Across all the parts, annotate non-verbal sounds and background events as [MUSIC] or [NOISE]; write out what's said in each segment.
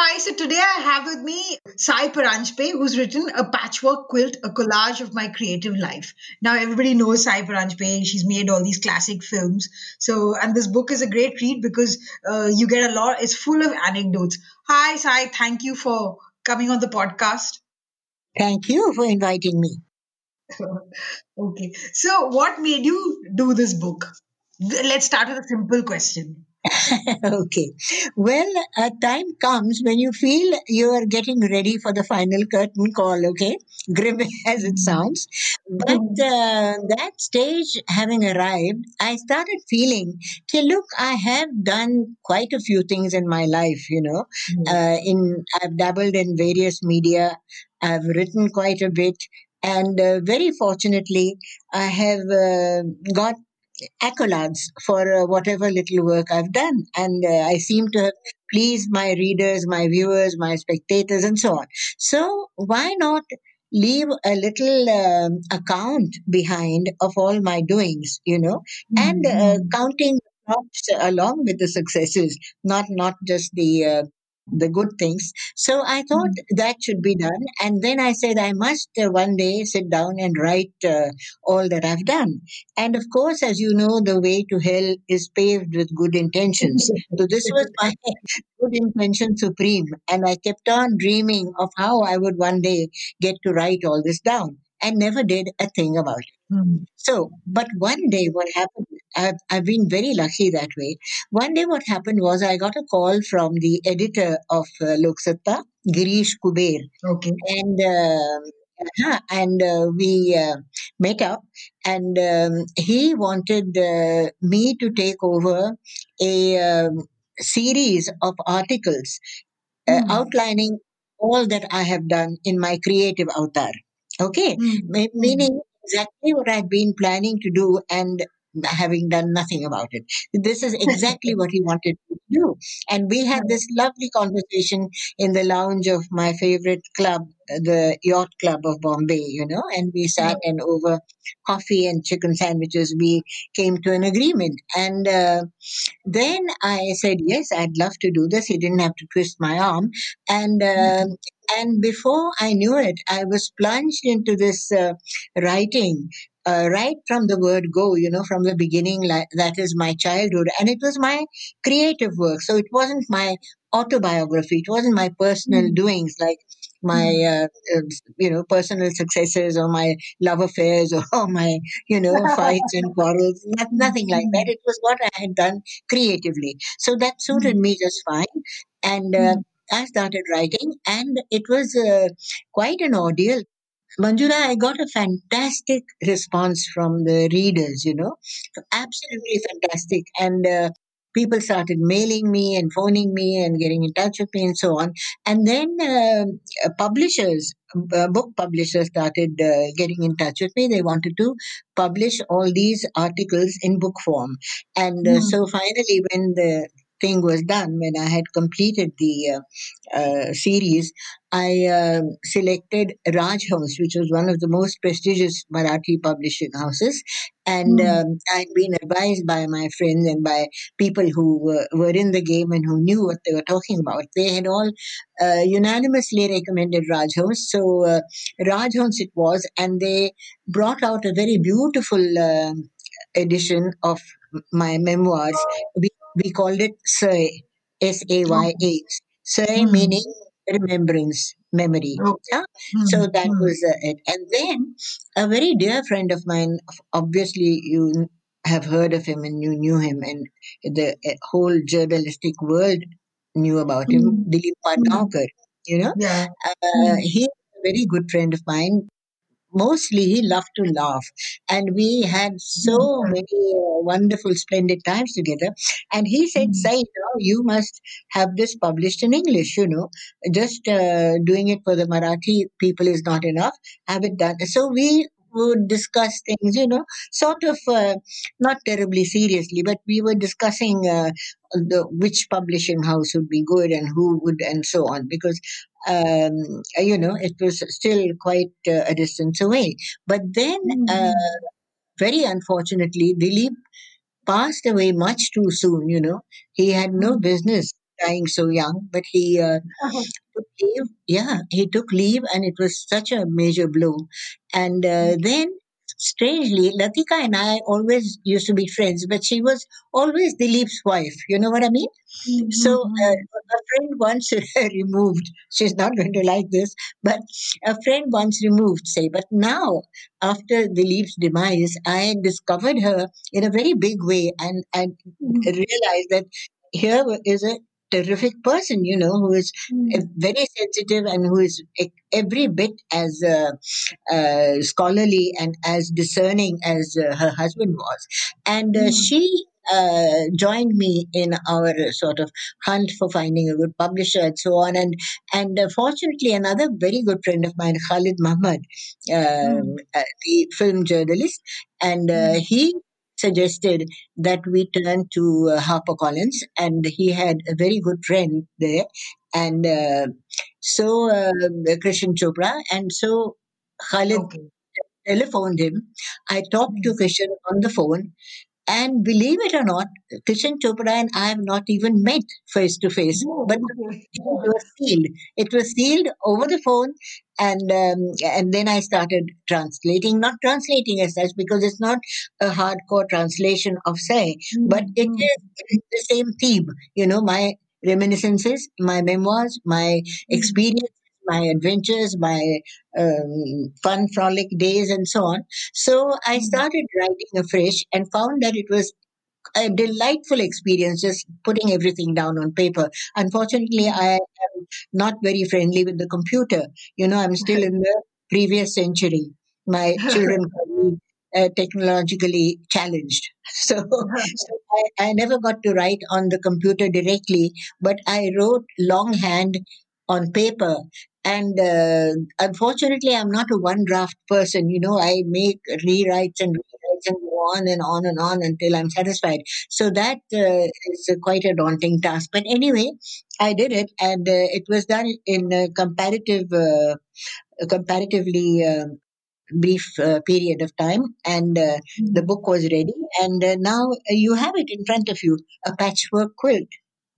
Hi, so today I have with me Sai Paranjpye, who's written a patchwork quilt, a collage of my creative life. Now, everybody knows Sai Paranjpye. She's made all these classic films. So, and this book is a great read because uh, you get a lot, it's full of anecdotes. Hi, Sai, thank you for coming on the podcast. Thank you for inviting me. [LAUGHS] okay, so what made you do this book? Let's start with a simple question. [LAUGHS] okay. Well, a time comes when you feel you are getting ready for the final curtain call, okay? Grim [LAUGHS] as it sounds. But uh, that stage having arrived, I started feeling, okay, look, I have done quite a few things in my life, you know. Uh, in I've dabbled in various media. I've written quite a bit. And uh, very fortunately, I have uh, got accolades for uh, whatever little work I've done. And uh, I seem to have pleased my readers, my viewers, my spectators, and so on. So why not leave a little um, account behind of all my doings, you know, and uh, counting along with the successes, not not just the uh, the good things. So I thought that should be done. And then I said, I must uh, one day sit down and write uh, all that I've done. And of course, as you know, the way to hell is paved with good intentions. so this was [LAUGHS] my good intention supreme. And I kept on dreaming of how I would one day get to write all this down and never did a thing about it. So, but one day what happened, I've, I've been very lucky that way. One day what happened was I got a call from the editor of uh, Lok Satta, Girish Kuber. Okay. And, uh, and uh, we uh, met up and um, he wanted uh, me to take over a um, series of articles uh, outlining all that I have done in my creative avatar. Okay, Ma- meaning exactly what I've been planning to do and having done nothing about it. This is exactly what he wanted to do. And we had this lovely conversation in the lounge of my favorite club, the Yacht Club of Bombay, you know, and we sat and over coffee and chicken sandwiches, we came to an agreement. And uh, then I said, yes, I'd love to do this. He didn't have to twist my arm. And um and before I knew it, I was plunged into this uh, writing uh, right from the word go, you know, from the beginning. Like, that is my childhood. And it was my creative work. So it wasn't my autobiography. It wasn't my personal doings like my, uh, uh, you know, personal successes or my love affairs or [LAUGHS] my, you know, fights and [LAUGHS] quarrels. Not, nothing like that. It was what I had done creatively. So that suited me just fine. And uh, I started writing, and it was uh, quite an ordeal. Manjula, I got a fantastic response from the readers, you know, absolutely fantastic. And uh, people started mailing me and phoning me and getting in touch with me and so on. And then uh, uh, publishers, uh, book publishers started uh, getting in touch with me. They wanted to publish all these articles in book form. And uh, so finally, when the thing was done, when I had completed the uh, uh, series, I uh, selected Rajhans, which was one of the most prestigious Marathi publishing houses. And um, I'd been advised by my friends and by people who were, were in the game and who knew what they were talking about. They had all uh, unanimously recommended Rajhans. So uh, Rajhans it was, and they brought out a very beautiful uh, edition of my memoirs. We called it Say, S A Y A. Say meaning remembrance. memory. Okay. Yeah? Hmm, So that hmm. was uh, it. And then a very dear friend of mine, obviously you have heard of him and you knew him, and the uh, whole journalistic world knew about him, Hmm. Dilip Padgaonkar. You know, Yeah. uh, Hmm. he's a very good friend of mine. Mostly, he loved to laugh, and we had so Hmm. many uh, wonderful, splendid times together. And he said, Hmm. "Sai, now you must have this published in English. You know, just uh, doing it for the Marathi people is not enough. Have it done." So we would discuss things, you know, sort of uh, not terribly seriously, but we were discussing uh, the which publishing house would be good and who would, and so on, because um, you know it was still quite uh, a distance away. But then, uh, very unfortunately, Dilip passed away much too soon. You know, he had no business dying so young, but he uh, took leave. Yeah, he took leave, and it was such a major blow. And uh, then, strangely, Latika and I always used to be friends, but she was always Dilip's wife. You know what I mean? So uh, a friend once [LAUGHS] removed. She's not going to like this, but a friend once removed. Say, but now after Dilip's demise, I discovered her in a very big way, and I realized that here is a terrific person, you know, who is uh, very sensitive and who is every bit as uh, uh, scholarly and as discerning as uh, her husband was. And uh, she uh, joined me in our sort of hunt for finding a good publisher and so on. And and uh, fortunately, another very good friend of mine, Khalid Mohamed, um, uh, the film journalist, and uh, he suggested that we turn to uh, HarperCollins, and he had a very good friend there, and uh, so uh, Krishan Chopra, and so Khalid Okay. telephoned him. I talked to Krishan on the phone, and believe it or not, Krishan Chopra and I have not even met face to face, but it was sealed. It was sealed over the phone, and um, and then I started translating. Not translating as such because it's not a hardcore translation of say, but it is it is the same theme. You know, my reminiscences, my memoirs, my experience, my adventures, my um, fun frolic days, and so on. So I started writing afresh and found that it was a delightful experience just putting everything down on paper. Unfortunately, I am not very friendly with the computer. You know, I'm still [LAUGHS] in the previous century. My children [LAUGHS] uh, technologically challenged. [LAUGHS] So, so I, I never got to write on the computer directly, but I wrote longhand on paper. And uh, unfortunately, I'm not a one draft person. You know, I make rewrites and rewrites and go on and on and on until I'm satisfied. So that uh, is a quite a daunting task. But anyway, I did it, and uh, it was done in a comparative, uh, a comparatively uh, brief uh, period of time, and uh, the book was ready. And uh, now uh, you have it in front of you, a patchwork quilt.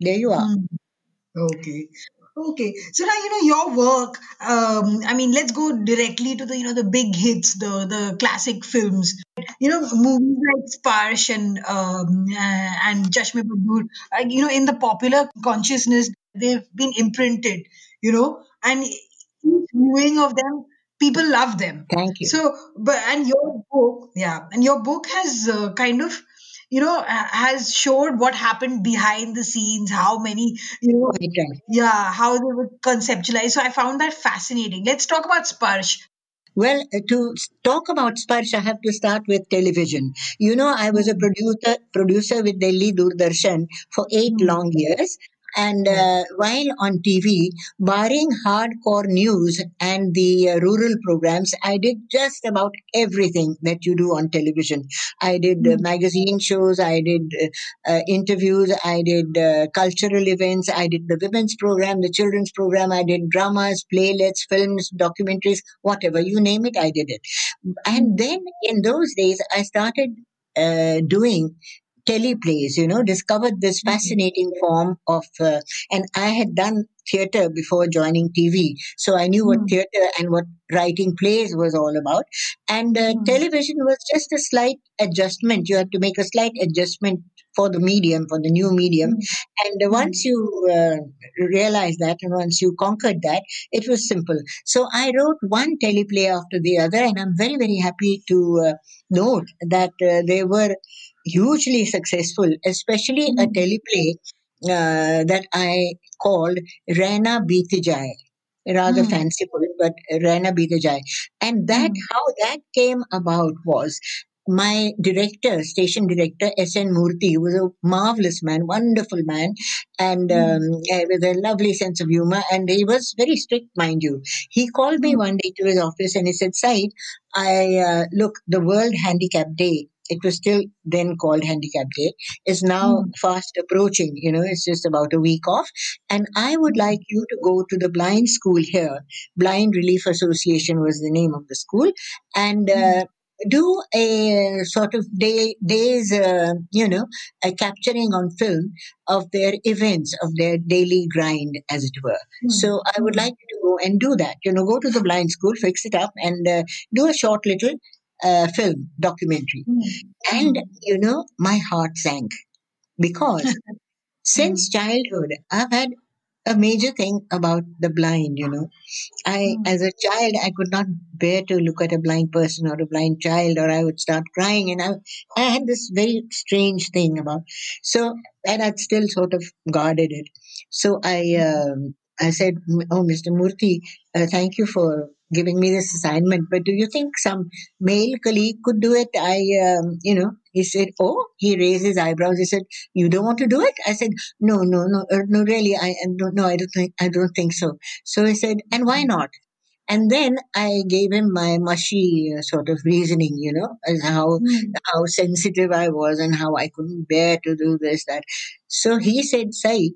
There you are. Okay. Okay. So now you know your work. Um, I mean, let's go directly to the you know the big hits, the the classic films. You know, movies like Sparsh and um, uh, and Chashme Buddoor. Uh, you know, in the popular consciousness, they've been imprinted. You know, and viewing of them, people love them. Thank you. So, but and your book, yeah, and your book has uh, kind of, you know, has showed what happened behind the scenes, how many, you know, right. yeah, how they were conceptualized. So I found that fascinating. Let's talk about Sparsh. Well, uh, to talk about Sparsh, I have to start with television. You know, I was a producer producer with Delhi Doordarshan for eight long years. And uh, while on TV, barring hardcore news and the uh, rural programs, I did just about everything that you do on television. I did uh, magazine shows, I did uh, uh, interviews, I did uh, cultural events, I did the women's program, the children's program, I did dramas, playlets, films, documentaries, whatever you name it, I did it. And then in those days, I started uh, doing teleplays, you know, discovered this fascinating form of, uh, and I had done theatre before joining TV. So I knew what Mm. theatre and what writing plays was all about. And uh, Mm. television was just a slight adjustment. You had to make a slight adjustment for the medium, for the new medium. And uh, once you uh, realized that and once you conquered that, it was simple. So I wrote one teleplay after the other, and I'm very, very happy to uh, note that uh, they were hugely successful, especially a Mm. teleplay uh, that I called Rana Beetijai. Rather Mm. fanciful, but Rana Beetijai. And that, Mm. how that came about was my director, station director, S.N. Murthy, who was a marvelous man, wonderful man, and um, eh, with a lovely sense of humor. And he was very strict, mind you. He called me one day to his office and he said, Said, I uh, look, the World Handicap Day, it was still then called Handicap Day, is now Mm. fast approaching. You know, it's just about a week off. And I would like you to go to the blind school here. Blind Relief Association was the name of the school. And uh, do a sort of day, days, uh, you know, a capturing on film of their events, of their daily grind, as it were. Mm. So I would Mm. like you to go and do that. You know, go to the blind school, fix it up, and uh, do a short little uh, film documentary. Mm. And you know, my heart sank because [LAUGHS] since childhood, I've had a major thing about the blind. You know, I, Mm. as a child, I could not bear to look at a blind person or a blind child, or I would start crying. And I, I had this very strange thing about. So, and I'd still sort of guarded it. So I, um, I said, "Oh, Mr. Murthy, uh, thank you for giving me this assignment. But do you think some male colleague could do it?" I, um, you know, he said, "Oh," he raised his eyebrows. He said, "You don't want to do it?" I said, "No, no, no, uh, no, really, I, don't, no, I don't think, I don't think so." So he said, "And why not?" And then I gave him my mushy uh, sort of reasoning, you know, as how Mm. how sensitive I was and how I couldn't bear to do this, that. So he said, Sai,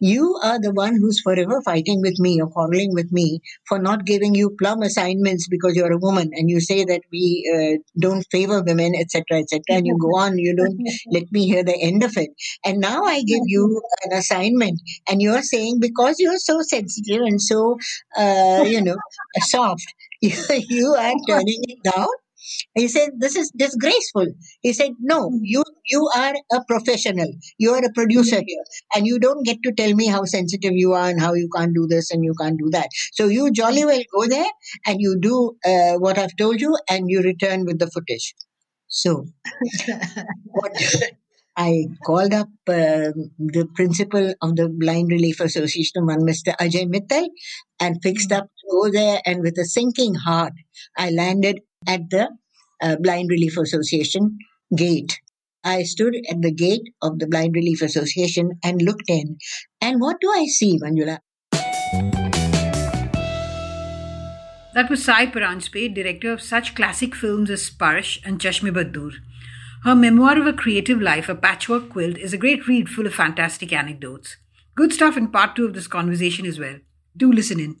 you are the one who's forever fighting with me or quarreling with me for not giving you plum assignments because you're a woman and you say that we uh, don't favor women, etc., etc. And you go on, you don't [LAUGHS] let me hear the end of it. And now I give you an assignment and you're saying because you're so sensitive and so, uh, you know, soft, you, [LAUGHS] you are turning it down. He said, "This is disgraceful." He said, "No, you you are a professional. You are a producer here, and you don't get to tell me how sensitive you are and how you can't do this and you can't do that. So you jolly well go there and you do uh, what I've told you, and you return with the footage." So what [LAUGHS] I called up uh, the principal of the Blind Relief Association, one Mr. Ajay Mittal, and fixed up to go there. And with a sinking heart, I landed at the uh, Blind Relief Association gate. I stood at the gate of the Blind Relief Association and looked in. And what do I see, Manjula? That was Sai Paranjpye, director of such classic films as Sparsh and Chashme Buddoor. Her memoir of a creative life, A Patchwork Quilt, is a great read full of fantastic anecdotes. Good stuff in part two of this conversation as well. Do listen in.